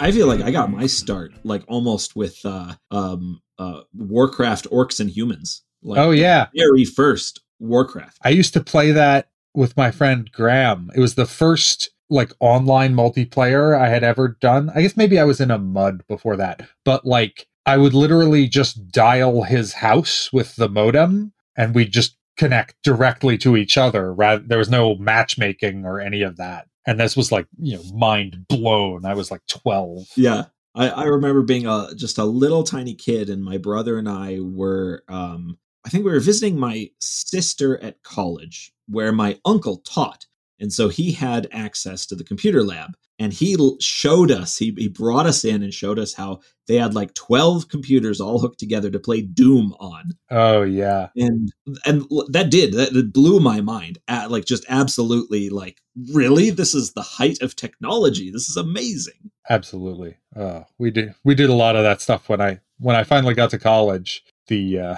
I feel like I got my start like almost with uh, um, uh, Warcraft Orcs and Humans. Like oh yeah, very first Warcraft. I used to play that with my friend Graham. It was the first like online multiplayer I had ever done. I guess maybe I was in a mud before that, but like I would literally just dial his house with the modem and we just connect directly to each other. Rather, there was no matchmaking or any of that. And this was like, you know, mind blown. I was like 12. Yeah. I, I remember being a just a little tiny kid, and my brother and I were um, I think we were visiting my sister at college where my uncle taught. And so he had access to the computer lab and he showed us, he, he brought us in and showed us how they had like 12 computers all hooked together to play Doom on. Oh, yeah. And, and that did, that blew my mind at like just absolutely like, really? This is the height of technology. This is amazing. Absolutely. Uh, we did, we did a lot of that stuff when I, when I finally got to college, the, uh,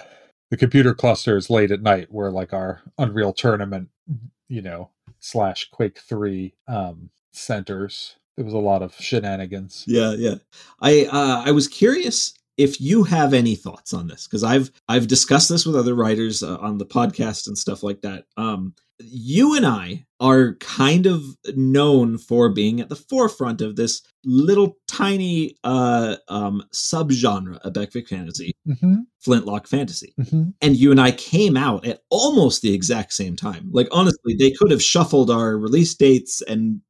the computer clusters late at night where like our Unreal Tournament, you know, slash Quake 3 um, centers. There was a lot of shenanigans. Yeah, yeah. I uh, I was curious if you have any thoughts on this, because I've I've discussed this with other writers uh, on the podcast and stuff like that. Um, you and I are kind of known for being at the forefront of this little tiny uh, um, subgenre of epic fantasy, Mm-hmm. flintlock fantasy. Mm-hmm. And you and I came out at almost the exact same time. Like honestly, they could have shuffled our release dates, and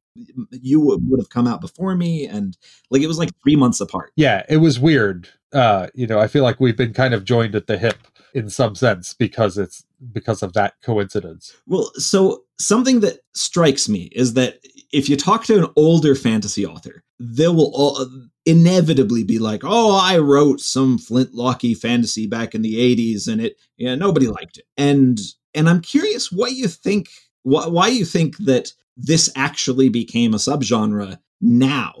you would would have come out before me, and like it was like three months apart. Yeah, it was weird. Uh, you know, I feel like we've been kind of joined at the hip in some sense because it's because of that coincidence. Well, so something that strikes me is that if you talk to an older fantasy author, they will all inevitably be like, "Oh, I wrote some flintlocky fantasy back in the '80s, and it, yeah, nobody liked it." And and I'm curious what you think, wh- why you think that this actually became a subgenre now.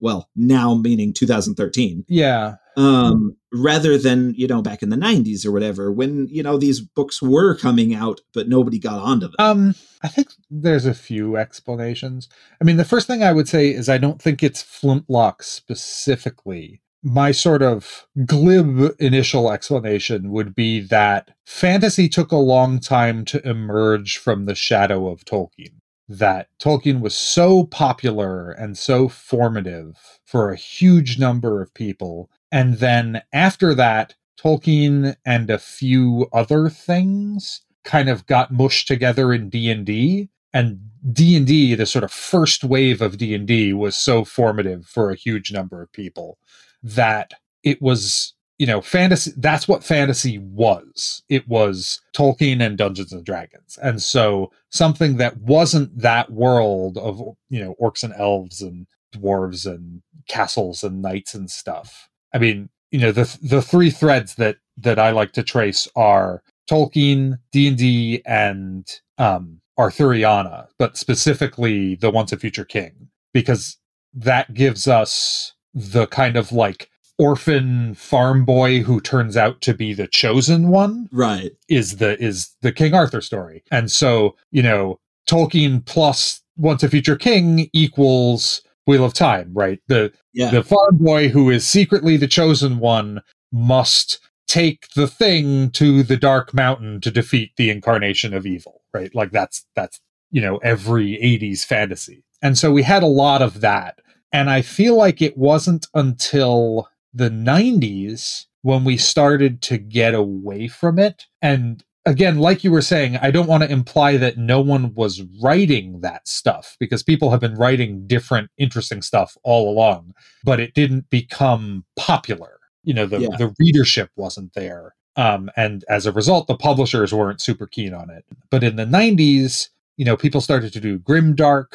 Well, now meaning 2013, Yeah. Um, rather than you know back in the 90s or whatever, when you know these books were coming out, but nobody got onto them. Um, I think there's a few explanations. I mean, the first thing I would say is I don't think it's Flintlock specifically. My sort of glib initial explanation would be that fantasy took a long time to emerge from the shadow of Tolkien. That Tolkien was so popular and so formative for a huge number of people. And then after that, Tolkien and a few other things kind of got mushed together in D&D and D&D the sort of first wave of D&D was so formative for a huge number of people that it was you know fantasy that's what fantasy was. It was Tolkien and Dungeons and Dragons. And so something that wasn't that world of you know orcs and elves and dwarves and castles and knights and stuff i mean you know the the three threads that that i like to trace are tolkien d&d and um arthuriana but specifically the once and future king because that gives us the kind of like orphan farm boy who turns out to be the chosen one right. is the is the King Arthur story. And so, you know, Tolkien plus Once and Future King equals Wheel of Time, right? The Yeah. the farm boy who is secretly the chosen one must take the thing to the dark mountain to defeat the incarnation of evil, right? Like that's that's you know every 80s fantasy. And so we had a lot of that. And I feel like it wasn't until the 90s when we started to get away from it. And again, like you were saying, I don't want to imply that no one was writing that stuff because people have been writing different, interesting stuff all along, but it didn't become popular. You know, the, Yeah. the readership wasn't there. Um, and as a result, the publishers weren't super keen on it. But in the 90s, you know, people started to do grimdark,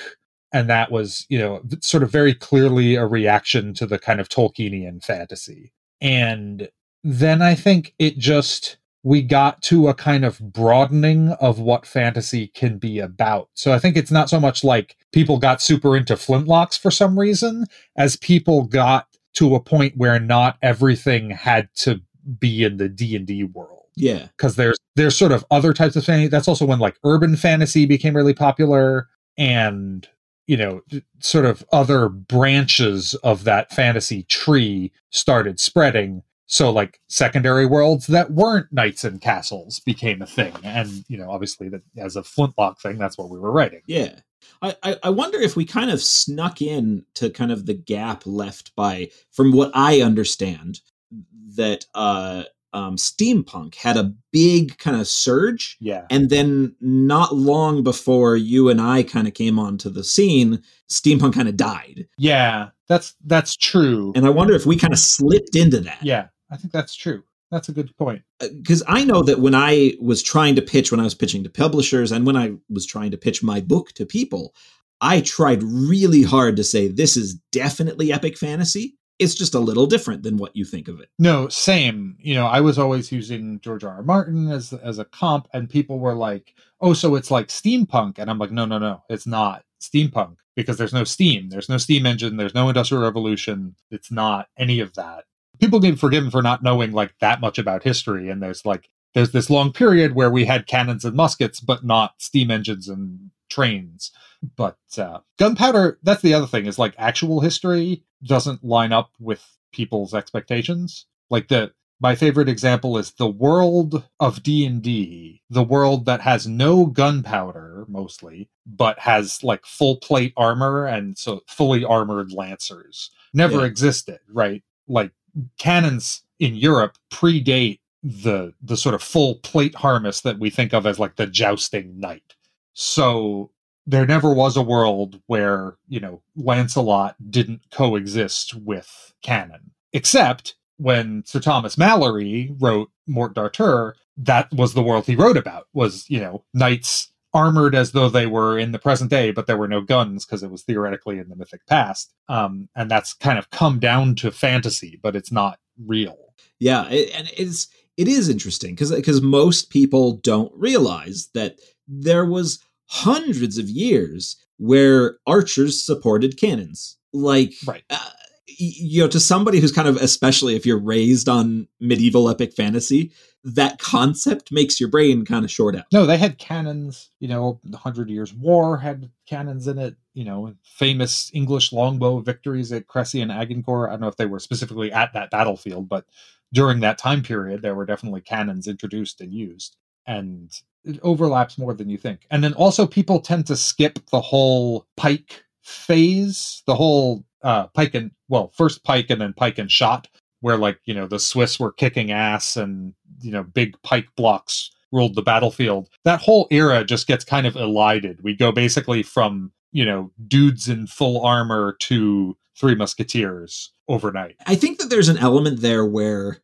and that was, you know, sort of very clearly a reaction to the kind of Tolkienian fantasy. And then I think it just we got to a kind of broadening of what fantasy can be about. So I think it's not so much like people got super into flintlocks for some reason as people got to a point where not everything had to be in the D&D world Yeah. because there's there's sort of other types of fantasy. That's also when like urban fantasy became really popular, and you know, sort of other branches of that fantasy tree started spreading. So like secondary worlds that weren't knights and castles became a thing, and you know, obviously that as a flintlock thing, that's what we were writing. Yeah. I, I, wonder if we kind of snuck in to kind of the gap left by, from what I understand, that uh, um, steampunk had a big kind of surge. Yeah, And then not long before you and I kind of came onto the scene, steampunk kind of died. yeah, that's that's true. And I wonder if we kind of slipped into that. yeah, I think that's true. That's a good point. because I know that when I was trying to pitch, when I was pitching to publishers, and when I was trying to pitch my book to people, I tried really hard to say this is definitely epic fantasy. It's just a little different than what you think of it. No, same. You know, I was always using George R. R. Martin as as a comp, and people were like, "Oh, so it's like steampunk," and I'm like, "No, no, no, it's not steampunk because there's no steam, there's no steam engine, there's no industrial revolution. It's not any of that." People get forgiven for not knowing like that much about history, and there's like there's this long period where we had cannons and muskets, but not steam engines and trains. But uh, gunpowder, that's the other thing, is like actual history doesn't line up with people's expectations. Like the my favorite example is the world of D&D, the world that has no gunpowder mostly, but has like full plate armor and so fully armored lancers. Never Yeah. existed, right? Like cannons in Europe predate the the sort of full plate harness that we think of as like the jousting knight. So there never was a world where, you know, Lancelot didn't coexist with cannon. Except when Sir Thomas Malory wrote Morte d'Arthur, that was the world he wrote about, was, you know, knights armored as though they were in the present day, but there were no guns because it was theoretically in the mythic past. Um, and that's kind of come down to fantasy, but it's not real. Yeah, it, and it's it is interesting because because most people don't realize that there was hundreds of years where archers supported cannons. Like, Right. uh, you know, to somebody who's kind of, especially if you're raised on medieval epic fantasy, that concept makes your brain kind of short out. No, they had cannons. You know, the Hundred Years' War had cannons in it. You know, famous English longbow victories at Crécy and Agincourt. I don't know if they were specifically at that battlefield, but during that time period, there were definitely cannons introduced and used. And it overlaps more than you think. And then also, people tend to skip the whole pike phase, the whole uh, pike and, well, first pike and then pike and shot, where like, you know, the Swiss were kicking ass and, you know, big pike blocks ruled the battlefield. That whole era just gets kind of elided. We go basically from, you know, dudes in full armor to Three Musketeers overnight. I think that there's an element there where,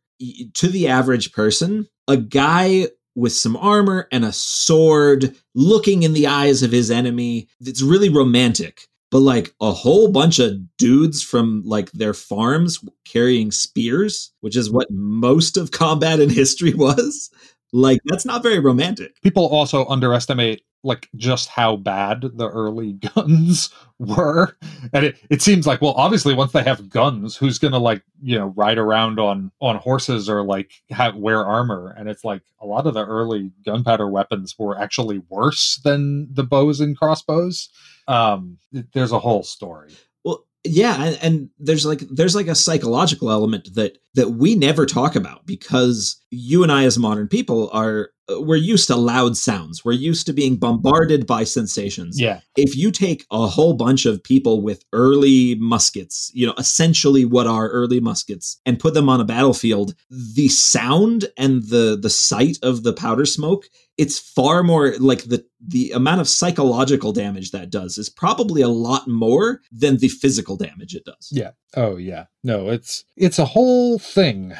to the average person, a guy with some armor and a sword looking in the eyes of his enemy, it's really romantic. But like a whole bunch of dudes from like their farms carrying spears, which is what most of combat in history was, like that's not very romantic. People also underestimate like just how bad the early guns were. And it, it seems like, well, obviously once they have guns, who's gonna like, you know, ride around on on horses or like have wear armor? And it's like a lot of the early gunpowder weapons were actually worse than the bows and crossbows. Um there's a whole story. Well, yeah, and, and there's like there's like a psychological element that that we never talk about because you and I as modern people are uh, we're used to loud sounds. We're used to being bombarded by sensations. Yeah. If you take a whole bunch of people with early muskets, you know, essentially what are early muskets, and put them on a battlefield, the sound and the the sight of the powder smoke, it's far more like the the amount of psychological damage that does is probably a lot more than the physical damage it does. Yeah. Oh yeah. No, it's it's a whole thing.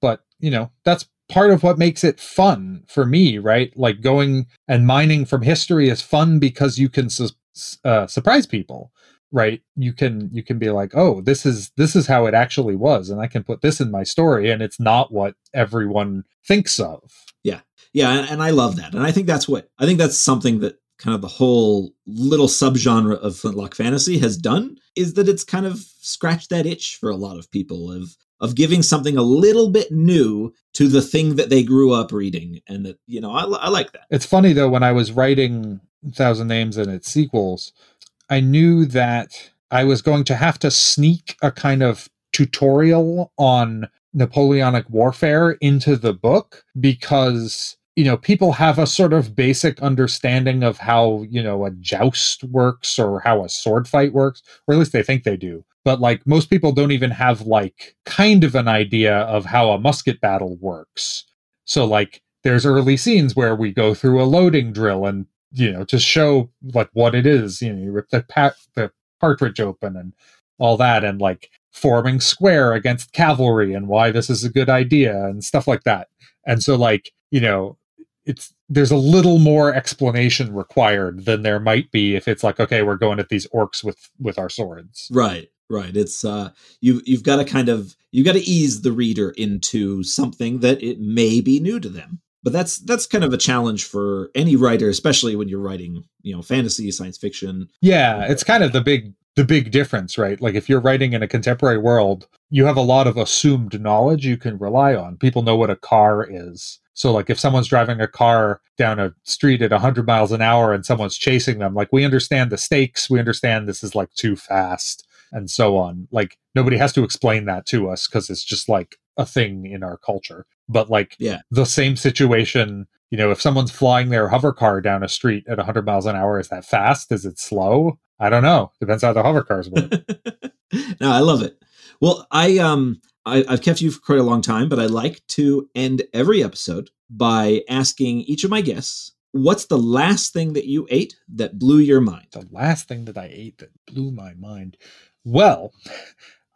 But, you know, that's part of what makes it fun for me, right? Like going and mining from history is fun because you can su- uh, surprise people, right? You can you can be like, "Oh, this is this is how it actually was and I can put this in my story and it's not what everyone thinks of." Yeah, and, and I love that. And I think that's what I think that's something that kind of the whole little subgenre of Flintlock fantasy has done is that it's kind of scratched that itch for a lot of people of of giving something a little bit new to the thing that they grew up reading. And that you know I, I like that. It's funny though when I was writing Thousand Names and its sequels, I knew that I was going to have to sneak a kind of tutorial on Napoleonic warfare into the book because you know people have a sort of basic understanding of how you know a joust works or how a sword fight works or at least they think they do but like most people don't even have like kind of an idea of how a musket battle works. So like there's early scenes where we go through a loading drill and you know to show like what it is you know you rip the pa- the cartridge open and all that and like forming square against cavalry and why this is a good idea and stuff like that. And so like you know it's there's a little more explanation required than there might be if it's like okay we're going at these orcs with with our swords. Right right it's uh you you've got to kind of you've got to ease the reader into something that it may be new to them. But that's that's kind of a challenge for any writer especially when you're writing you know fantasy science fiction. Yeah it's kind of the big the big difference right? Like if you're writing in a contemporary world you have a lot of assumed knowledge you can rely on. People know what a car is. So like if someone's driving a car down a street at 100 miles an hour and someone's chasing them like we understand the stakes we understand this is like too fast and so on like nobody has to explain that to us because it's just like a thing in our culture. But like Yeah. the same situation, you know, if someone's flying their hover car down a street at 100 miles an hour, is that fast? Is it slow? I don't know. Depends how the hover cars work. no, I love it. Well, I um I, I've kept you for quite a long time, but I like to end every episode by asking each of my guests, what's the last thing that you ate that blew your mind? the last thing that I ate that blew my mind. Well,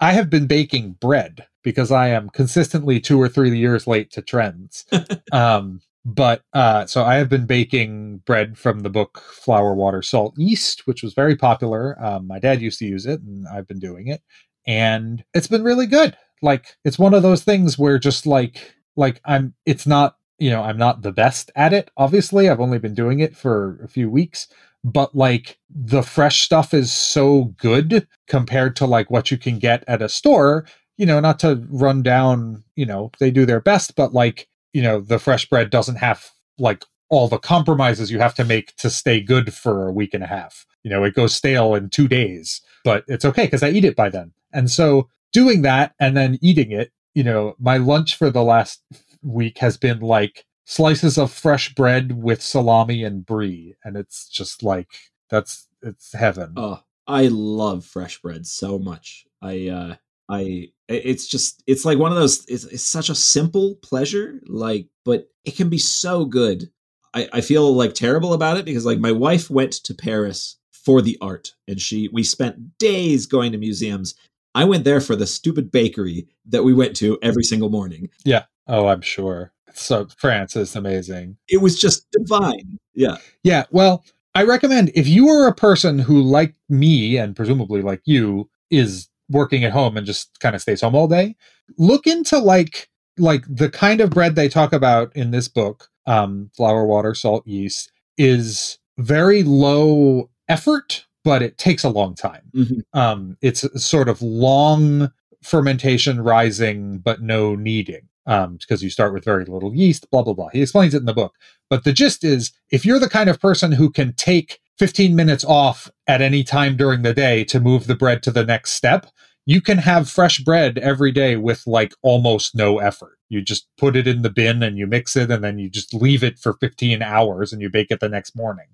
I have been baking bread because I am consistently two or three years late to trends. um, but uh, so I have been baking bread from the book Flour, Water, Salt, Yeast, which was very popular. Um, my dad used to use it, and I've been doing it, and it's been really good. Like it's one of those things where just like like I'm, it's not you know I'm not the best at it. Obviously, I've only been doing it for a few weeks, but like the fresh stuff is so good compared to like what you can get at a store you know not to run down you know they do their best but like you know the fresh bread doesn't have like all the compromises you have to make to stay good for a week and a half. You know it goes stale in 2 days but it's okay cuz i eat it by then. And so doing that and then eating it you know my lunch for the last week has been like slices of fresh bread with salami and brie and it's just like that's it's heaven Oh, I love fresh bread so much. I uh I it's just it's like one of those it's, it's such a simple pleasure like but it can be so good. I I feel like terrible about it because like my wife went to Paris for the art and she we spent days going to museums. I went there for the stupid bakery that we went to every single morning. Yeah. Oh i'm sure so france is amazing It was just divine. Yeah. Yeah, well, I recommend if you are a person who, like me, and presumably like you, is working at home and just kind of stays home all day, look into like like the kind of bread they talk about in this book, um, flour, water, salt, yeast, is very low effort, but it takes a long time. Mhm. Um, it's sort of long fermentation rising, but no kneading. Um, because you start with very little yeast, blah blah blah. He explains it in the book. But the gist is if you're the kind of person who can take 15 minutes off at any time during the day to move the bread to the next step, you can have fresh bread every day with like almost no effort. You just put it in the bin and you mix it and then you just leave it for 15 hours and you bake it the next morning.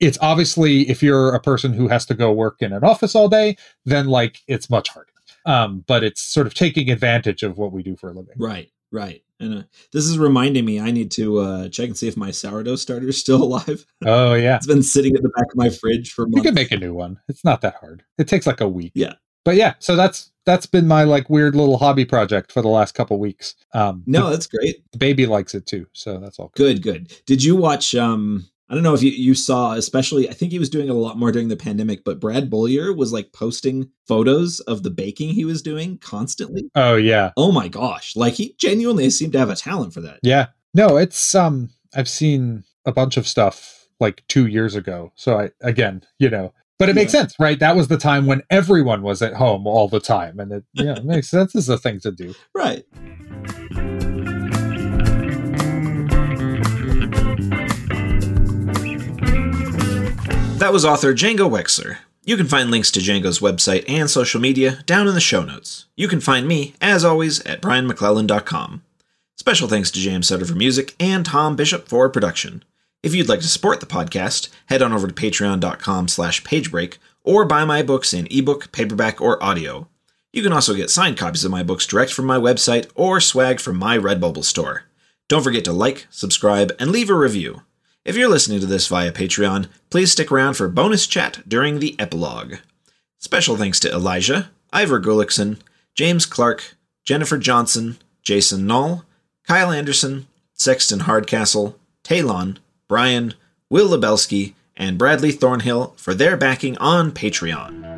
It's obviously if you're a person who has to go work in an office all day, then like it's much harder. Um, but it's sort of taking advantage of what we do for a living. Right, right. And uh, this is reminding me I need to uh, check and see if my sourdough starter is still alive. Oh yeah. It's been sitting at the back of my fridge for You months. can make a new one. It's not that hard. It takes like a week. Yeah. But yeah, so that's that's been my like weird little hobby project for the last couple weeks. Um No, that's great. the baby likes it too, so that's all good. Good, good. Did you watch? um I don't know if you, you saw, especially. I think he was doing it a lot more during the pandemic. But Brad Beaulieu was like posting photos of the baking he was doing constantly. Oh yeah. Oh my gosh! Like he genuinely seemed to have a talent for that. Yeah. No, it's um I've seen a bunch of stuff like 2 years ago. So I again, you know, but it makes Yeah. sense, right? That was the time when everyone was at home all the time and it yeah, it makes sense as a thing to do. Right. That was author Django Wexler. You can find links to Django's website and social media down in the show notes. You can find me, as always, at brianmcclellan.com. Special thanks to James Sutter for music and Tom Bishop for production. If you'd like to support the podcast, head on over to patreon.com slash pagebreak or buy my books in ebook, paperback, or audio. You can also get signed copies of my books direct from my website or swag from my Redbubble store. Don't forget to like, subscribe, and leave a review. If you're listening to this via Patreon, please stick around for bonus chat during the epilogue. Special thanks to Elijah, Ivor Gullickson, James Clark, Jennifer Johnson, Jason Null, Kyle Anderson, Sexton Hardcastle, Talon, Brian, Will Lebelski, and Bradley Thornhill for their backing on Patreon.